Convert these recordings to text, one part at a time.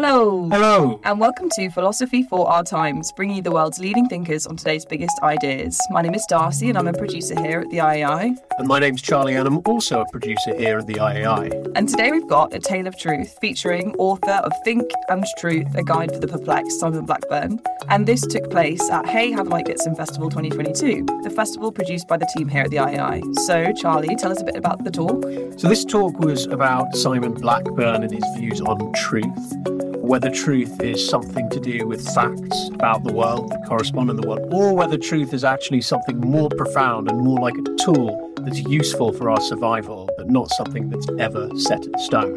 Hello. Hello. And welcome to Philosophy for Our Times, bringing you the world's leading thinkers on today's biggest ideas. My name is Darcy, and I'm a producer here at the IAI. And my name's Charlie, and I'm also a producer here at the IAI. And today we've got A Tale of Truth, featuring author of Think and Truth, a guide for the perplexed, Simon Blackburn. And this took place at HowTheLightGetsIn Festival 2022, the festival produced by the team here at the IAI. So, Charlie, tell us a bit about the talk. So, this talk was about Simon Blackburn and his views on truth whether truth is something to do with facts about the world that correspond in the world, or whether truth is actually something more profound and more like a tool that's useful for our survival, but not something that's ever set in stone.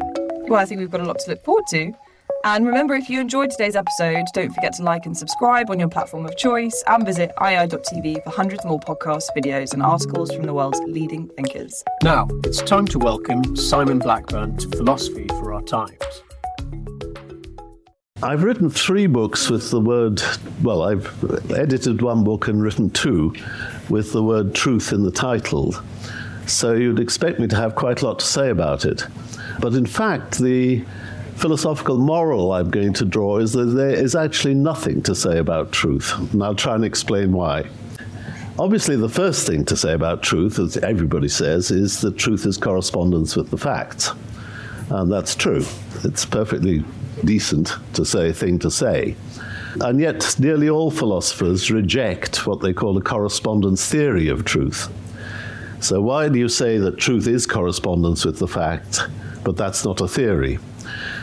Well, I think we've got a lot to look forward to. And remember, if you enjoyed today's episode, don't forget to like and subscribe on your platform of choice and visit iai.tv for hundreds more podcasts, videos, and articles from the world's leading thinkers. Now, it's time to welcome Simon Blackburn to Philosophy for Our Times. I've written three books with the word, well, I've edited one book and written two with the word truth in the title. So you'd expect me to have quite a lot to say about it. But in fact, the philosophical moral I'm going to draw is that there is actually nothing to say about truth. And I'll try and explain why. Obviously, the first thing to say about truth, as everybody says, is that truth is correspondence with the facts. And that's true. It's perfectly decent to say thing to say. And yet, nearly all philosophers reject what they call a correspondence theory of truth. So, why do you say that truth is correspondence with the fact, but that's not a theory?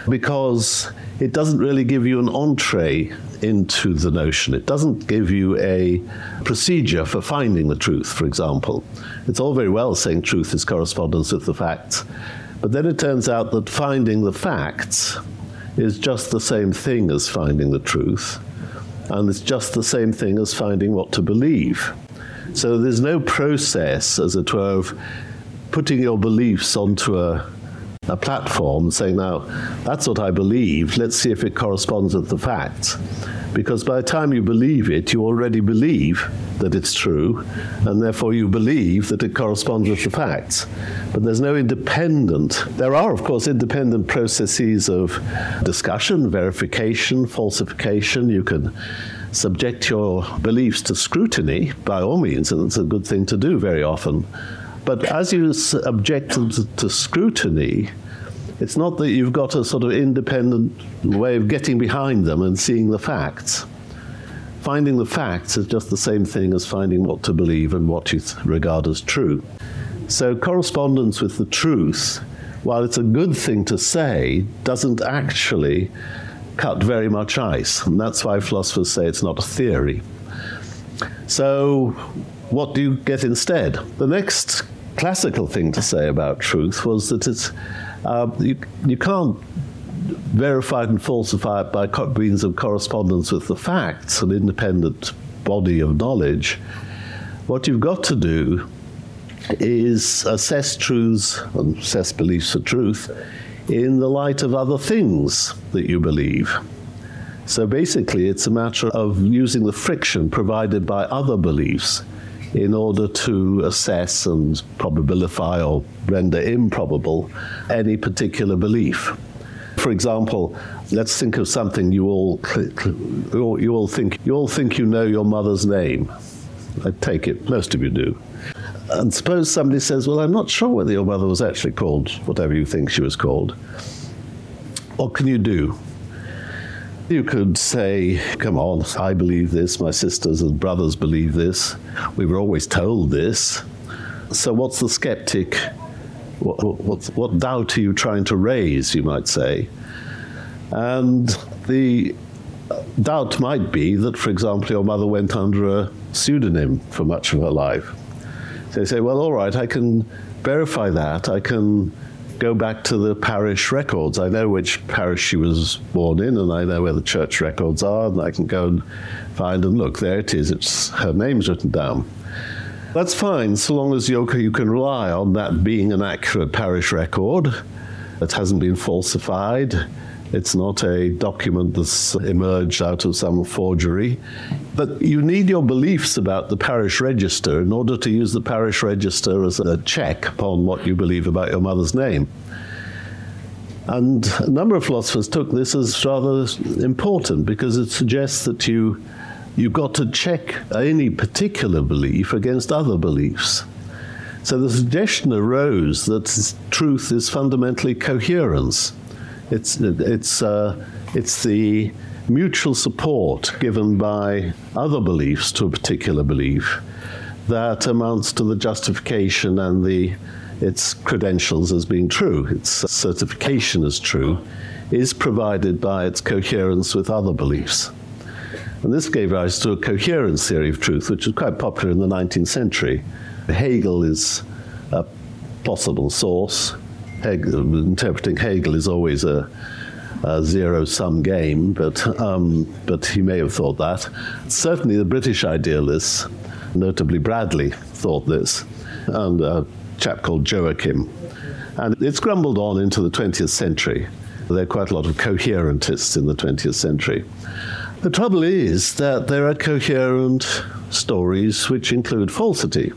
Because it doesn't really give you an entree into the notion. It doesn't give you a procedure for finding the truth, for example. It's all very well saying truth is correspondence with the facts, but then it turns out that finding the facts is just the same thing as finding the truth, and it's just the same thing as finding what to believe. So there's no process, as it were, of putting your beliefs onto a, a platform, saying, now, that's what I believe, let's see if it corresponds with the facts because by the time you believe it, you already believe that it's true, and therefore you believe that it corresponds with the facts. But there's no independent, there are, of course, independent processes of discussion, verification, falsification. You can subject your beliefs to scrutiny, by all means, and it's a good thing to do very often. But as you them to, to scrutiny, it's not that you've got a sort of independent way of getting behind them and seeing the facts. Finding the facts is just the same thing as finding what to believe and what you regard as true. So, correspondence with the truth, while it's a good thing to say, doesn't actually cut very much ice. And that's why philosophers say it's not a theory. So, what do you get instead? The next classical thing to say about truth was that it's uh, you, you can't verify and falsify it by means of correspondence with the facts, an independent body of knowledge. What you've got to do is assess truths and assess beliefs for truth in the light of other things that you believe. So basically, it's a matter of using the friction provided by other beliefs in order to assess and probabilify or render improbable any particular belief. For example, let's think of something you all you all think you all think you know your mother's name. I take it most of you do. And suppose somebody says, "Well, I'm not sure whether your mother was actually called whatever you think she was called." What can you do? You could say, come on, I believe this, my sisters and brothers believe this, we were always told this. So, what's the skeptic? What, what, what doubt are you trying to raise, you might say? And the doubt might be that, for example, your mother went under a pseudonym for much of her life. So you say, well, all right, I can verify that. I can go back to the parish records. I know which parish she was born in, and I know where the church records are, and I can go and find and look. There it is. It's her name's written down. That's fine, so long as you you can rely on that being an accurate parish record that hasn't been falsified. It's not a document that's emerged out of some forgery. But you need your beliefs about the parish register in order to use the parish register as a check upon what you believe about your mother's name. And a number of philosophers took this as rather important because it suggests that you you've got to check any particular belief against other beliefs. So the suggestion arose that truth is fundamentally coherence. It's, it's, uh, it's the mutual support given by other beliefs to a particular belief that amounts to the justification and the, its credentials as being true, its certification as true, is provided by its coherence with other beliefs. And this gave rise to a coherence theory of truth, which was quite popular in the 19th century. Hegel is a possible source. Hegel, interpreting Hegel is always a, a zero-sum game, but um, but he may have thought that. Certainly, the British idealists, notably Bradley, thought this, and a chap called Joachim, and it's grumbled on into the 20th century. There are quite a lot of coherentists in the 20th century. The trouble is that there are coherent stories which include falsity.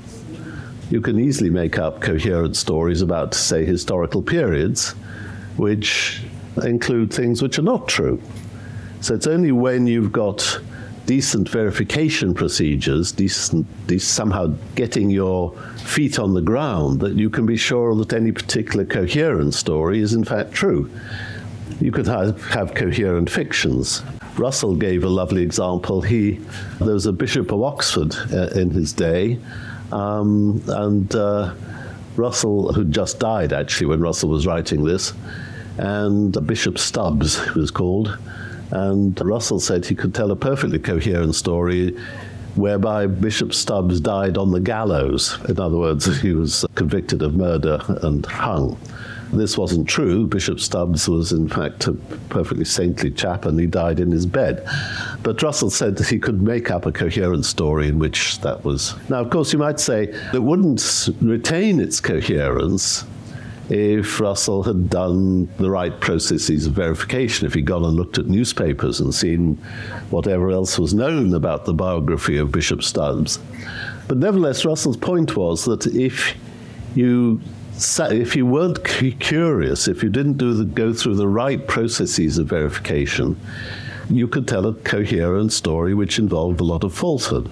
You can easily make up coherent stories about, say, historical periods, which include things which are not true. So it's only when you've got decent verification procedures, decent, somehow getting your feet on the ground, that you can be sure that any particular coherent story is in fact true. You could have, have coherent fictions. Russell gave a lovely example. He, there was a Bishop of Oxford uh, in his day, um, and uh, Russell, who just died actually when Russell was writing this, and Bishop Stubbs was called, and Russell said he could tell a perfectly coherent story whereby Bishop Stubbs died on the gallows. In other words, he was convicted of murder and hung. This wasn't true. Bishop Stubbs was, in fact, a perfectly saintly chap and he died in his bed. But Russell said that he could make up a coherent story in which that was. Now, of course, you might say it wouldn't retain its coherence if Russell had done the right processes of verification, if he'd gone and looked at newspapers and seen whatever else was known about the biography of Bishop Stubbs. But nevertheless, Russell's point was that if you if you weren't curious, if you didn't do the, go through the right processes of verification, you could tell a coherent story which involved a lot of falsehood.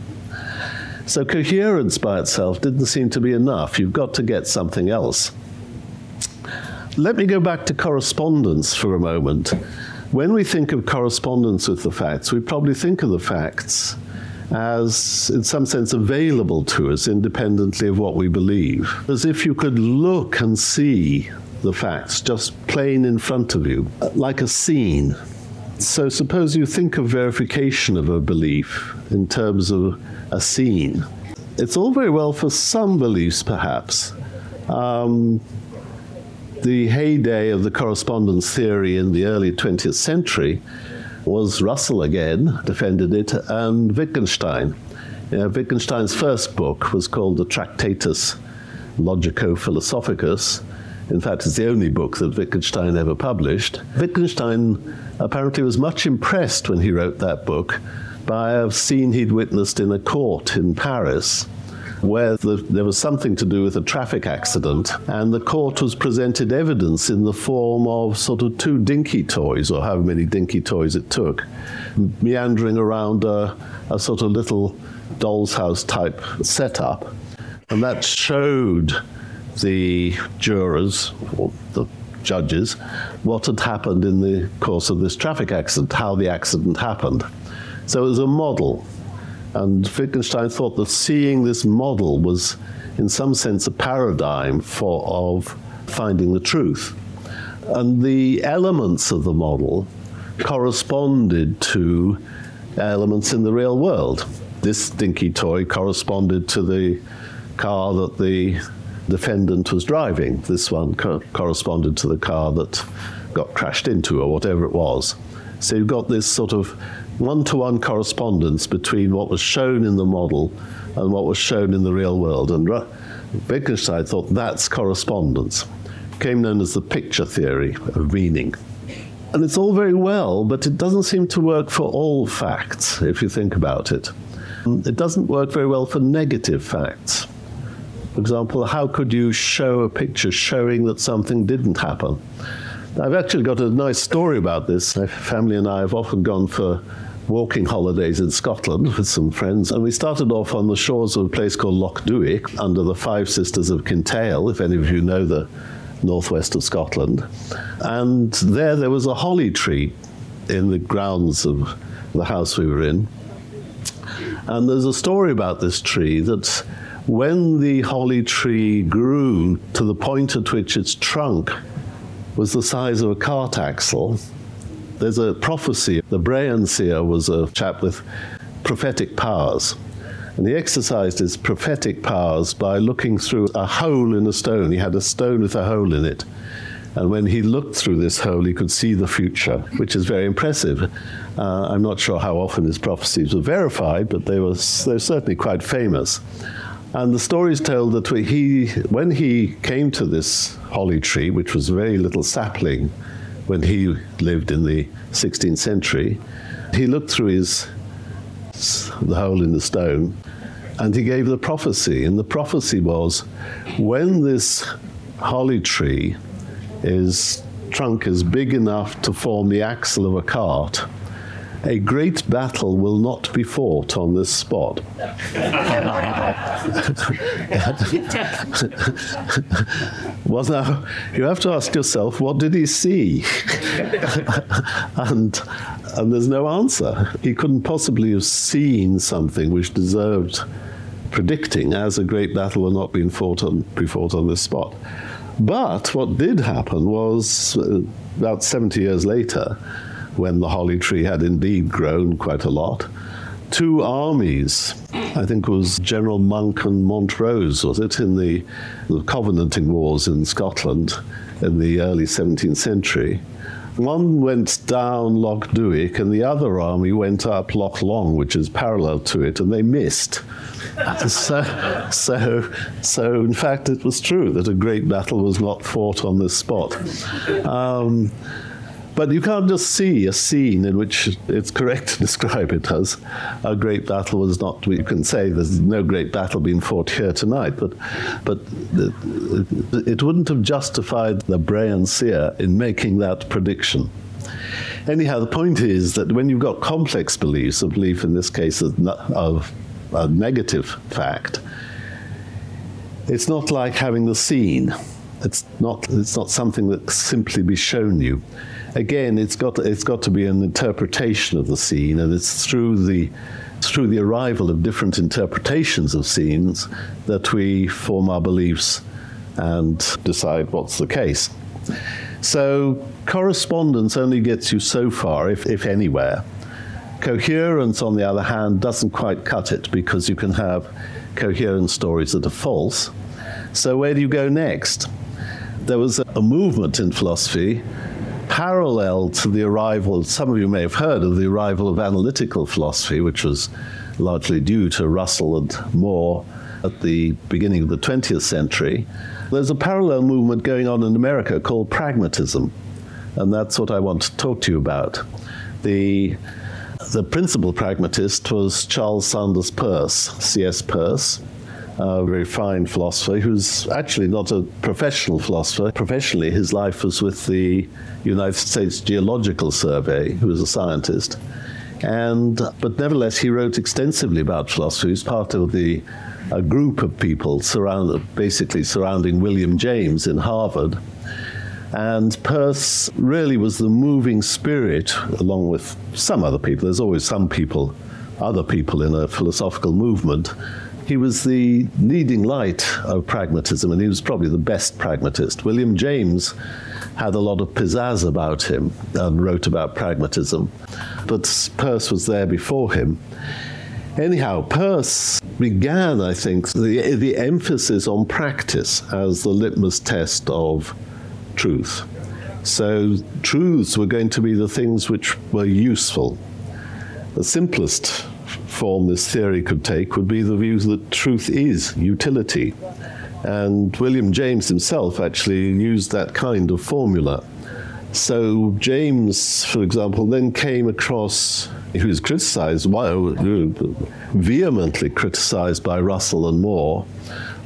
So coherence by itself didn't seem to be enough. You've got to get something else. Let me go back to correspondence for a moment. When we think of correspondence with the facts, we probably think of the facts as, in some sense, available to us independently of what we believe. As if you could look and see the facts just plain in front of you, like a scene. So, suppose you think of verification of a belief in terms of a scene. It's all very well for some beliefs, perhaps. Um, the heyday of the correspondence theory in the early 20th century was Russell again, defended it, and Wittgenstein. Uh, Wittgenstein's first book was called the Tractatus Logico Philosophicus. In fact, it's the only book that Wittgenstein ever published. Wittgenstein apparently was much impressed when he wrote that book by a scene he'd witnessed in a court in Paris where the, there was something to do with a traffic accident, and the court was presented evidence in the form of sort of two dinky toys, or however many dinky toys it took, meandering around a, a sort of little doll's house type setup. And that showed the jurors, or the judges, what had happened in the course of this traffic accident, how the accident happened. So it was a model and Wittgenstein thought that seeing this model was, in some sense, a paradigm for, of finding the truth. And the elements of the model corresponded to elements in the real world. This dinky toy corresponded to the car that the defendant was driving. This one co- corresponded to the car that got crashed into or whatever it was. So you've got this sort of one to one correspondence between what was shown in the model and what was shown in the real world. And Wittgenstein thought that's correspondence. Became known as the picture theory of meaning. And it's all very well, but it doesn't seem to work for all facts, if you think about it. It doesn't work very well for negative facts. For example, how could you show a picture showing that something didn't happen? I've actually got a nice story about this. My family and I have often gone for walking holidays in Scotland with some friends, and we started off on the shores of a place called Loch Duich under the Five Sisters of Kintail, if any of you know the northwest of Scotland. And there, there was a holly tree in the grounds of the house we were in. And there's a story about this tree that when the holly tree grew to the point at which its trunk was the size of a cart axle, there's a prophecy. The Brahan seer was a chap with prophetic powers. And he exercised his prophetic powers by looking through a hole in a stone. He had a stone with a hole in it. And when he looked through this hole, he could see the future, which is very impressive. Uh, I'm not sure how often his prophecies were verified, but they were, they were certainly quite famous. And the story is told that he, when he came to this holly tree, which was a very little sapling when he lived in the 16th century, he looked through his the hole in the stone and he gave the prophecy. And the prophecy was when this holly tree is trunk is big enough to form the axle of a cart, a great battle will not be fought on this spot. well, now, you have to ask yourself, what did he see? and, and there's no answer. He couldn't possibly have seen something which deserved predicting as a great battle will not be fought on, be fought on this spot. But what did happen was uh, about 70 years later, when the holly tree had indeed grown quite a lot, two armies, I think it was General Monk and Montrose, was it, in the, the Covenanting Wars in Scotland in the early 17th century. One went down Loch Duich and the other army went up Loch Long, which is parallel to it, and they missed. so, so, so, in fact, it was true that a great battle was not fought on this spot. Um, but you can't just see a scene in which it's correct to describe it as a great battle was not. You can say there's no great battle being fought here tonight, but but it wouldn't have justified the Brahan seer in making that prediction. Anyhow, the point is that when you've got complex beliefs, a belief in this case of, of a negative fact, it's not like having the scene. It's not, it's not something that simply be shown you. Again, it's got, it's got to be an interpretation of the scene, and it's through the, through the arrival of different interpretations of scenes that we form our beliefs and decide what's the case. So, correspondence only gets you so far, if, if anywhere. Coherence, on the other hand, doesn't quite cut it because you can have coherent stories that are false. So, where do you go next? There was a movement in philosophy parallel to the arrival, some of you may have heard of the arrival of analytical philosophy, which was largely due to Russell and Moore at the beginning of the 20th century. There's a parallel movement going on in America called pragmatism, and that's what I want to talk to you about. The the principal pragmatist was Charles Sanders Peirce, C.S. Peirce, a very fine philosopher who's actually not a professional philosopher. Professionally, his life was with the United States Geological Survey, who was a scientist. And, but nevertheless, he wrote extensively about philosophy. He was part of the a group of people surround, basically surrounding William James in Harvard. And Peirce really was the moving spirit, along with some other people. There's always some people, other people in a philosophical movement he was the leading light of pragmatism, and he was probably the best pragmatist. William James had a lot of pizzazz about him and wrote about pragmatism, but Peirce was there before him. Anyhow, Peirce began, I think, the, the emphasis on practice as the litmus test of truth. So, truths were going to be the things which were useful. The simplest form this theory could take would be the view that truth is utility. And William James himself actually used that kind of formula. So James, for example, then came across, he was criticized, uh, vehemently criticized by Russell and Moore.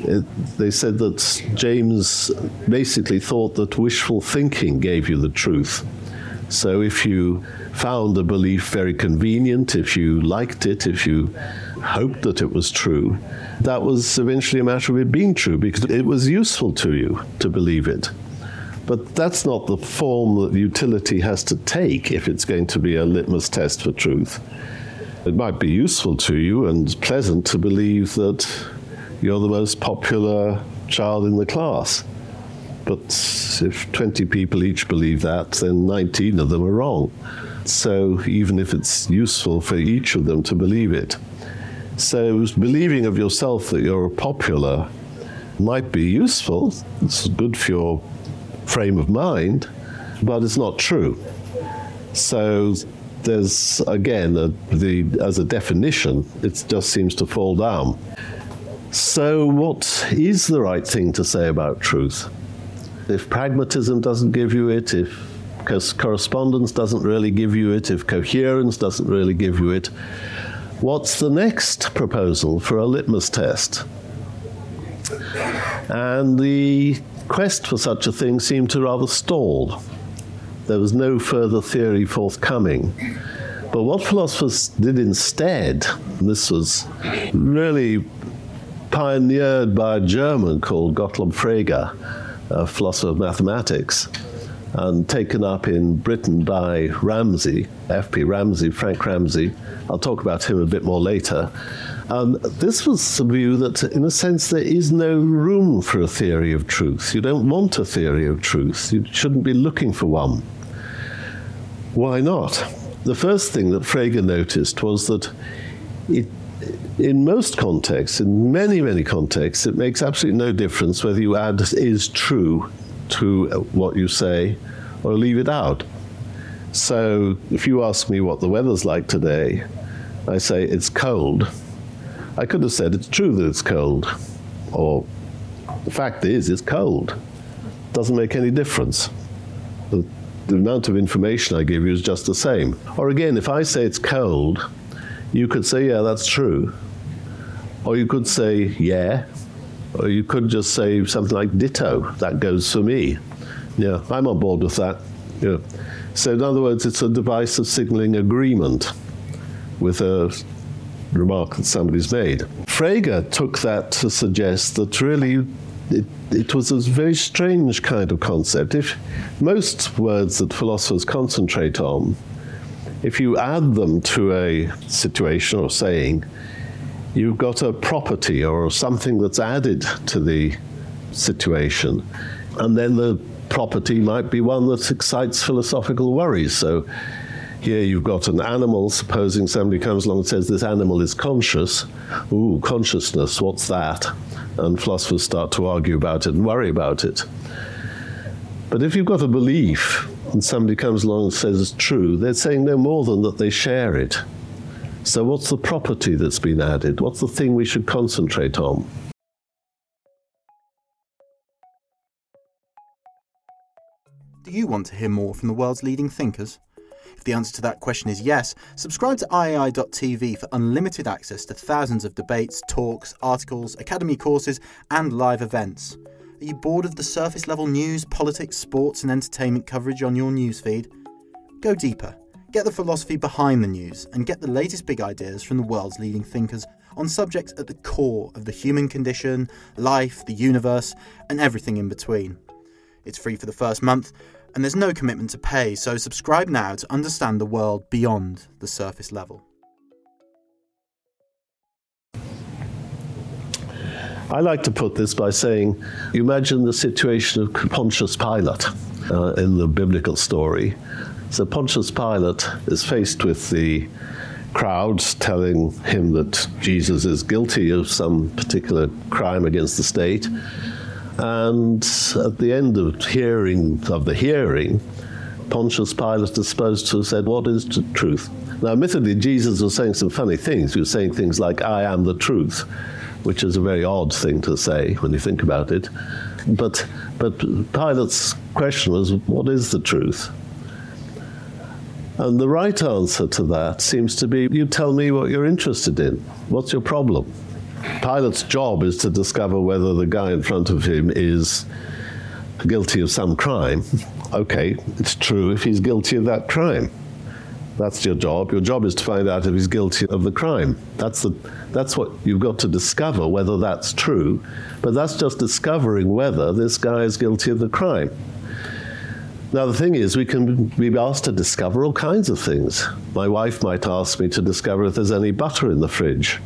It, they said that James basically thought that wishful thinking gave you the truth. So if you found the belief very convenient, if you liked it, if you hoped that it was true, that was eventually a matter of it being true because it was useful to you to believe it. But that's not the form that utility has to take if it's going to be a litmus test for truth. It might be useful to you and pleasant to believe that you're the most popular child in the class. But if 20 people each believe that, then 19 of them are wrong. So even if it's useful for each of them to believe it. So believing of yourself that you're popular might be useful. It's good for your frame of mind, but it's not true. So there's again a, the as a definition, it just seems to fall down. So what is the right thing to say about truth? If pragmatism doesn't give you it, if because correspondence doesn't really give you it, if coherence doesn't really give you it, what's the next proposal for a litmus test? And the quest for such a thing seemed to rather stall. There was no further theory forthcoming. But what philosophers did instead, this was really pioneered by a German called Gottlob Frege, a philosopher of mathematics, and taken up in Britain by Ramsey, F.P. Ramsey, Frank Ramsey. I'll talk about him a bit more later. Um, this was the view that, in a sense, there is no room for a theory of truth. You don't want a theory of truth. You shouldn't be looking for one. Why not? The first thing that Frege noticed was that it, in most contexts, in many, many contexts, it makes absolutely no difference whether you add is true to what you say or leave it out. So if you ask me what the weather's like today, I say it's cold I could have said it's true that it's cold, or the fact is it's cold. Doesn't make any difference. The, the amount of information I give you is just the same. Or again, if I say it's cold, you could say, yeah, that's true. Or you could say, yeah. Or you could just say something like ditto. That goes for me. Yeah, I'm on board with that. Yeah. So, in other words, it's a device of signaling agreement with a remark that somebody's made. Frege took that to suggest that really it, it, was a very strange kind of concept. If most words that philosophers concentrate on, if you add them to a situation or saying, you've got a property or something that's added to the situation, and then the property might be one that excites philosophical worries. So here you've got an animal, supposing somebody comes along and says this animal is conscious. Ooh, consciousness, what's that? And philosophers start to argue about it and worry about it. But if you've got a belief and somebody comes along and says it's true, they're saying no more than that they share it. So, what's the property that's been added? What's the thing we should concentrate on? Do you want to hear more from the world's leading thinkers? If the answer to that question is yes, subscribe to iai.tv for unlimited access to thousands of debates, talks, articles, academy courses, and live events. Are you bored of the surface level news, politics, sports, and entertainment coverage on your newsfeed? Go deeper. Get the philosophy behind the news and get the latest big ideas from the world's leading thinkers on subjects at the core of the human condition, life, the universe, and everything in between. It's free for the first month, and there's no commitment to pay, so subscribe now to understand the world beyond the surface level. I like to put this by saying you imagine the situation of Pontius Pilate uh, in the biblical story. So Pontius Pilate is faced with the crowds telling him that Jesus is guilty of some particular crime against the state. And at the end of hearing of the hearing, Pontius Pilate is supposed to have said, What is the truth? Now, admittedly, Jesus was saying some funny things. He was saying things like, I am the truth, which is a very odd thing to say when you think about it. But, but Pilate's question was, What is the truth? And the right answer to that seems to be you tell me what you're interested in. What's your problem? Pilate's job is to discover whether the guy in front of him is guilty of some crime. Okay, it's true if he's guilty of that crime. That's your job. Your job is to find out if he's guilty of the crime. That's, the, that's what you've got to discover, whether that's true. But that's just discovering whether this guy is guilty of the crime. Now, the thing is, we can be asked to discover all kinds of things. My wife might ask me to discover if there's any butter in the fridge.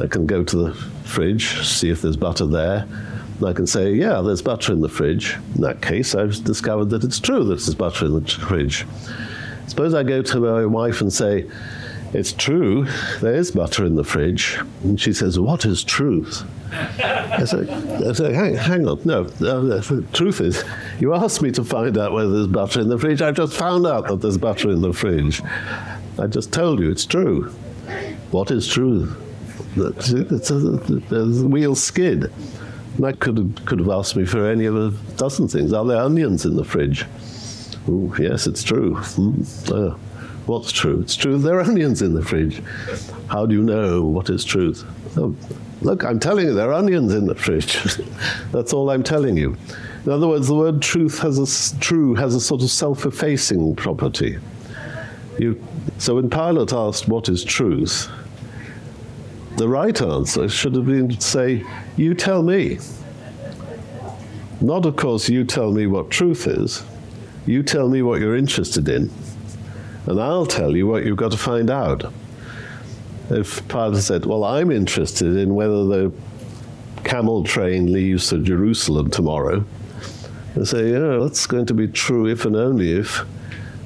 I can go to the fridge, see if there's butter there. And I can say, yeah, there's butter in the fridge. In that case, I've discovered that it's true that there's butter in the fridge. Suppose I go to my wife and say, it's true, there is butter in the fridge. And she says, What is truth? I say, I hang, hang on, no, the truth is, you asked me to find out whether there's butter in the fridge. I've just found out that there's butter in the fridge. I just told you it's true. What is true? It's a, the wheel skid. And I could have, could have asked me for any of a dozen things. Are there onions in the fridge? Ooh, yes, it's true. Mm. Uh, what's true? It's true there are onions in the fridge. How do you know what is truth? Oh, look, I'm telling you there are onions in the fridge. That's all I'm telling you. In other words, the word truth has a true has a sort of self-effacing property. You, so when Pilate asked what is truth, the right answer should have been to say, "You tell me." Not, of course, you tell me what truth is. You tell me what you're interested in, and I'll tell you what you've got to find out. If Pilate said, Well, I'm interested in whether the camel train leaves for Jerusalem tomorrow, I say, Yeah, that's going to be true if and only if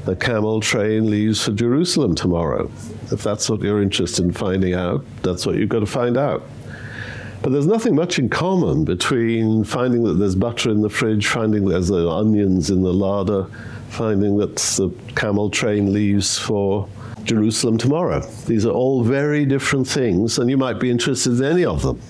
the camel train leaves for Jerusalem tomorrow. If that's what you're interested in finding out, that's what you've got to find out. But there's nothing much in common between finding that there's butter in the fridge, finding there's uh, onions in the larder, finding that the camel train leaves for Jerusalem tomorrow. These are all very different things, and you might be interested in any of them.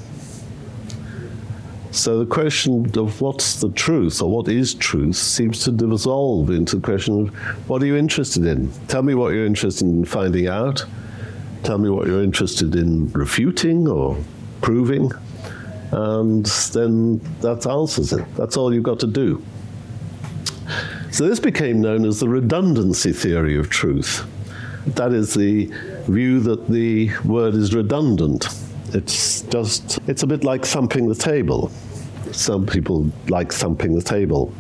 So the question of what's the truth or what is truth seems to dissolve into the question of what are you interested in? Tell me what you're interested in finding out. Tell me what you're interested in refuting or proving, and then that answers it. That's all you've got to do. So this became known as the redundancy theory of truth. That is the view that the word is redundant. It's just, it's a bit like thumping the table. Some people like thumping the table.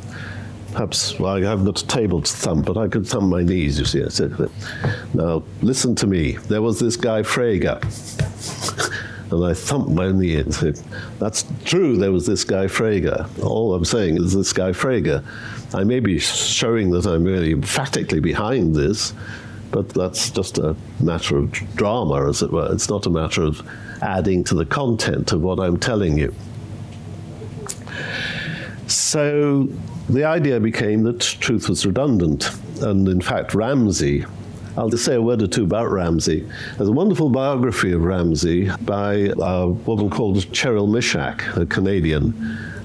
Perhaps well, I haven't got a table to thump, but I could thump my knees, you see. Now, listen to me. There was this guy Frege and I thumped my knee and said, That's true, there was this guy Frege. All I'm saying is this guy Frege. I may be showing that I'm really emphatically behind this, but that's just a matter of drama, as it were. It's not a matter of adding to the content of what I'm telling you. So the idea became that truth was redundant, and in fact, Ramsey I'll just say a word or two about Ramsey. There's a wonderful biography of Ramsey by a woman called Cheryl Misak, a Canadian.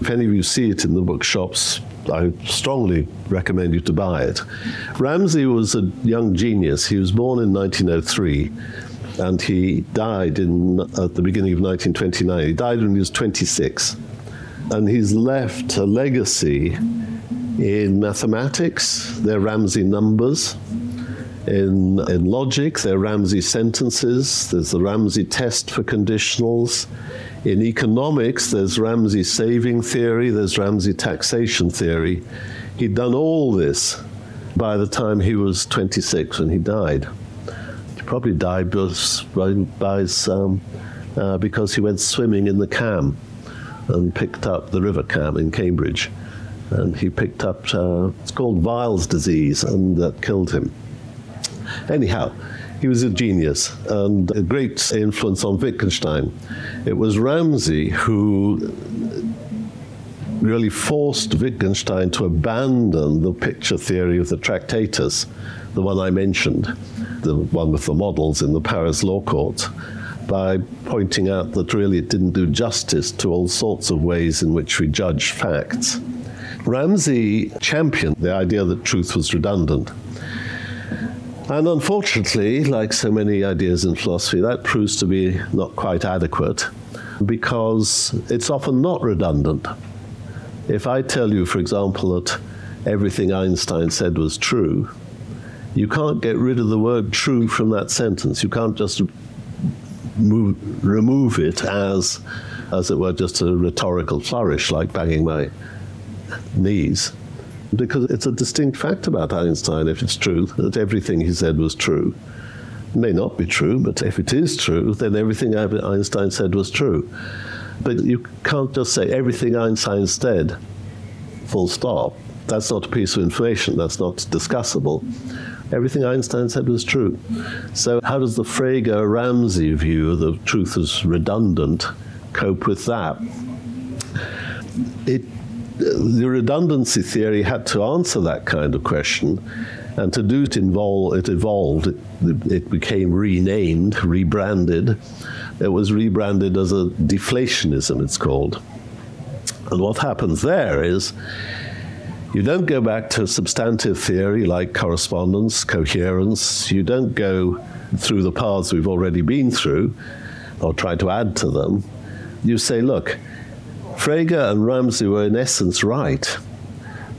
If any of you see it in the bookshops, I strongly recommend you to buy it. Ramsey was a young genius. He was born in 1903 and he died in, at the beginning of 1929. He died when he was 26. And he's left a legacy in mathematics, they're Ramsey numbers, in, in logic, there are Ramsey sentences, there's the Ramsey test for conditionals. In economics, there's Ramsey saving theory, there's Ramsey taxation theory. He'd done all this by the time he was 26 when he died. He probably died by, by um, uh, because he went swimming in the Cam and picked up the River Cam in Cambridge. And he picked up, uh, it's called Weil's disease, and that killed him. Anyhow, He was a genius and a great influence on Wittgenstein. It was Ramsey who really forced Wittgenstein to abandon the picture theory of the Tractatus, the one I mentioned, the one with the models in the Paris Law Court, by pointing out that really it didn't do justice to all sorts of ways in which we judge facts. Ramsey championed the idea that truth was redundant. And unfortunately, like so many ideas in philosophy, that proves to be not quite adequate because it's often not redundant. If I tell you, for example, that everything Einstein said was true, you can't get rid of the word true from that sentence. You can't just move, remove it as, as it were, just a rhetorical flourish like banging my knees. Because it's a distinct fact about Einstein, if it's true, that everything he said was true. It may not be true, but if it is true, then everything Einstein said was true. But you can't just say everything Einstein said, full stop. That's not a piece of information, that's not discussable. Everything Einstein said was true. So, how does the Frege Ramsey view the truth is redundant cope with that? It, the redundancy theory had to answer that kind of question, and to do it, it evolved, it, it became renamed, rebranded. It was rebranded as a deflationism, it's called. And what happens there is you don't go back to substantive theory like correspondence, coherence. You don't go through the paths we've already been through or try to add to them. You say, look, Frege and Ramsey were in essence right,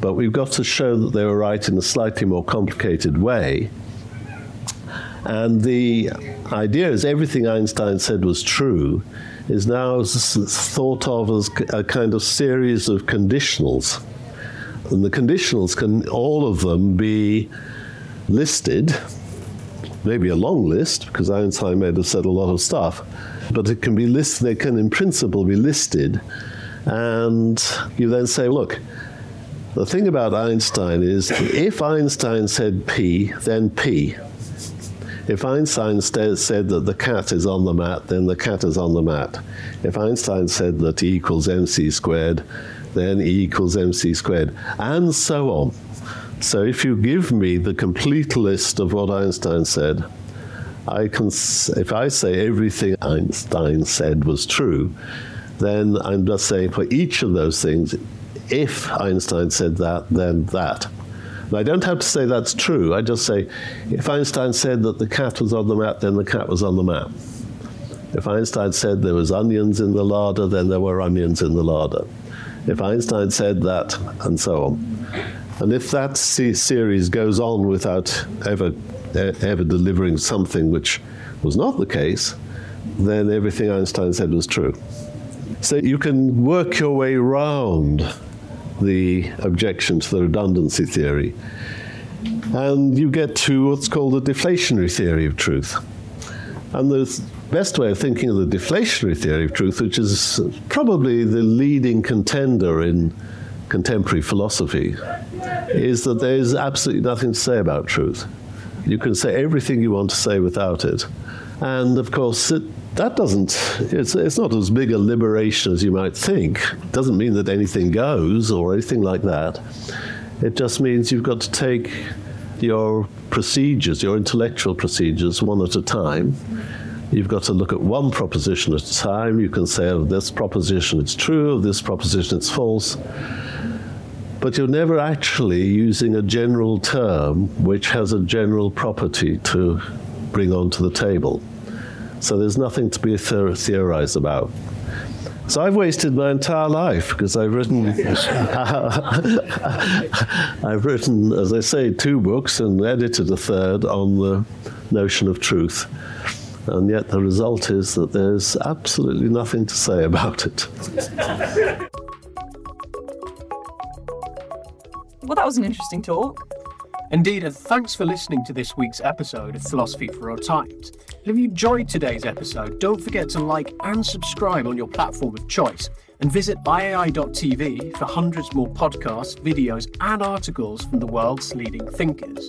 but we've got to show that they were right in a slightly more complicated way. And the idea is everything Einstein said was true is now thought of as a kind of series of conditionals and the conditionals can, all of them, be listed, maybe a long list, because Einstein may have said a lot of stuff, but it can be listed, they can in principle be listed. And you then say, look, the thing about Einstein is if Einstein said P, then P. If Einstein said that the cat is on the mat, then the cat is on the mat. If Einstein said that E equals mc squared, then E equals mc squared, and so on. So if you give me the complete list of what Einstein said, I can, if I say everything Einstein said was true, then I'm just saying for each of those things, if Einstein said that, then that. And I don't have to say that's true. I just say, if Einstein said that the cat was on the mat, then the cat was on the mat. If Einstein said there was onions in the larder, then there were onions in the larder if Einstein said that, and so on. And if that series goes on without ever, ever delivering something which was not the case, then everything Einstein said was true. So you can work your way around the objection to the redundancy theory, and you get to what's called the deflationary theory of truth. And the best way of thinking of the deflationary theory of truth, which is probably the leading contender in contemporary philosophy, is that there is absolutely nothing to say about truth. You can say everything you want to say without it. And of course, it, that doesn't, it's, it's not as big a liberation as you might think. It doesn't mean that anything goes or anything like that. It just means you've got to take your procedures, your intellectual procedures, one at a time. You've got to look at one proposition at a time. You can say, oh, this proposition is true, of this proposition is false. But you're never actually using a general term which has a general property to bring onto the table. So there's nothing to be theorized about. So I've wasted my entire life because I've written, I've written, as I say, two books and edited a third on the notion of truth. And yet the result is that there's absolutely nothing to say about it. Well, that was an interesting talk. Indeed, and thanks for listening to this week's episode of Philosophy for Our Times. If you enjoyed today's episode, don't forget to like and subscribe on your platform of choice, and visit iai.tv for hundreds more podcasts, videos, and articles from the world's leading thinkers.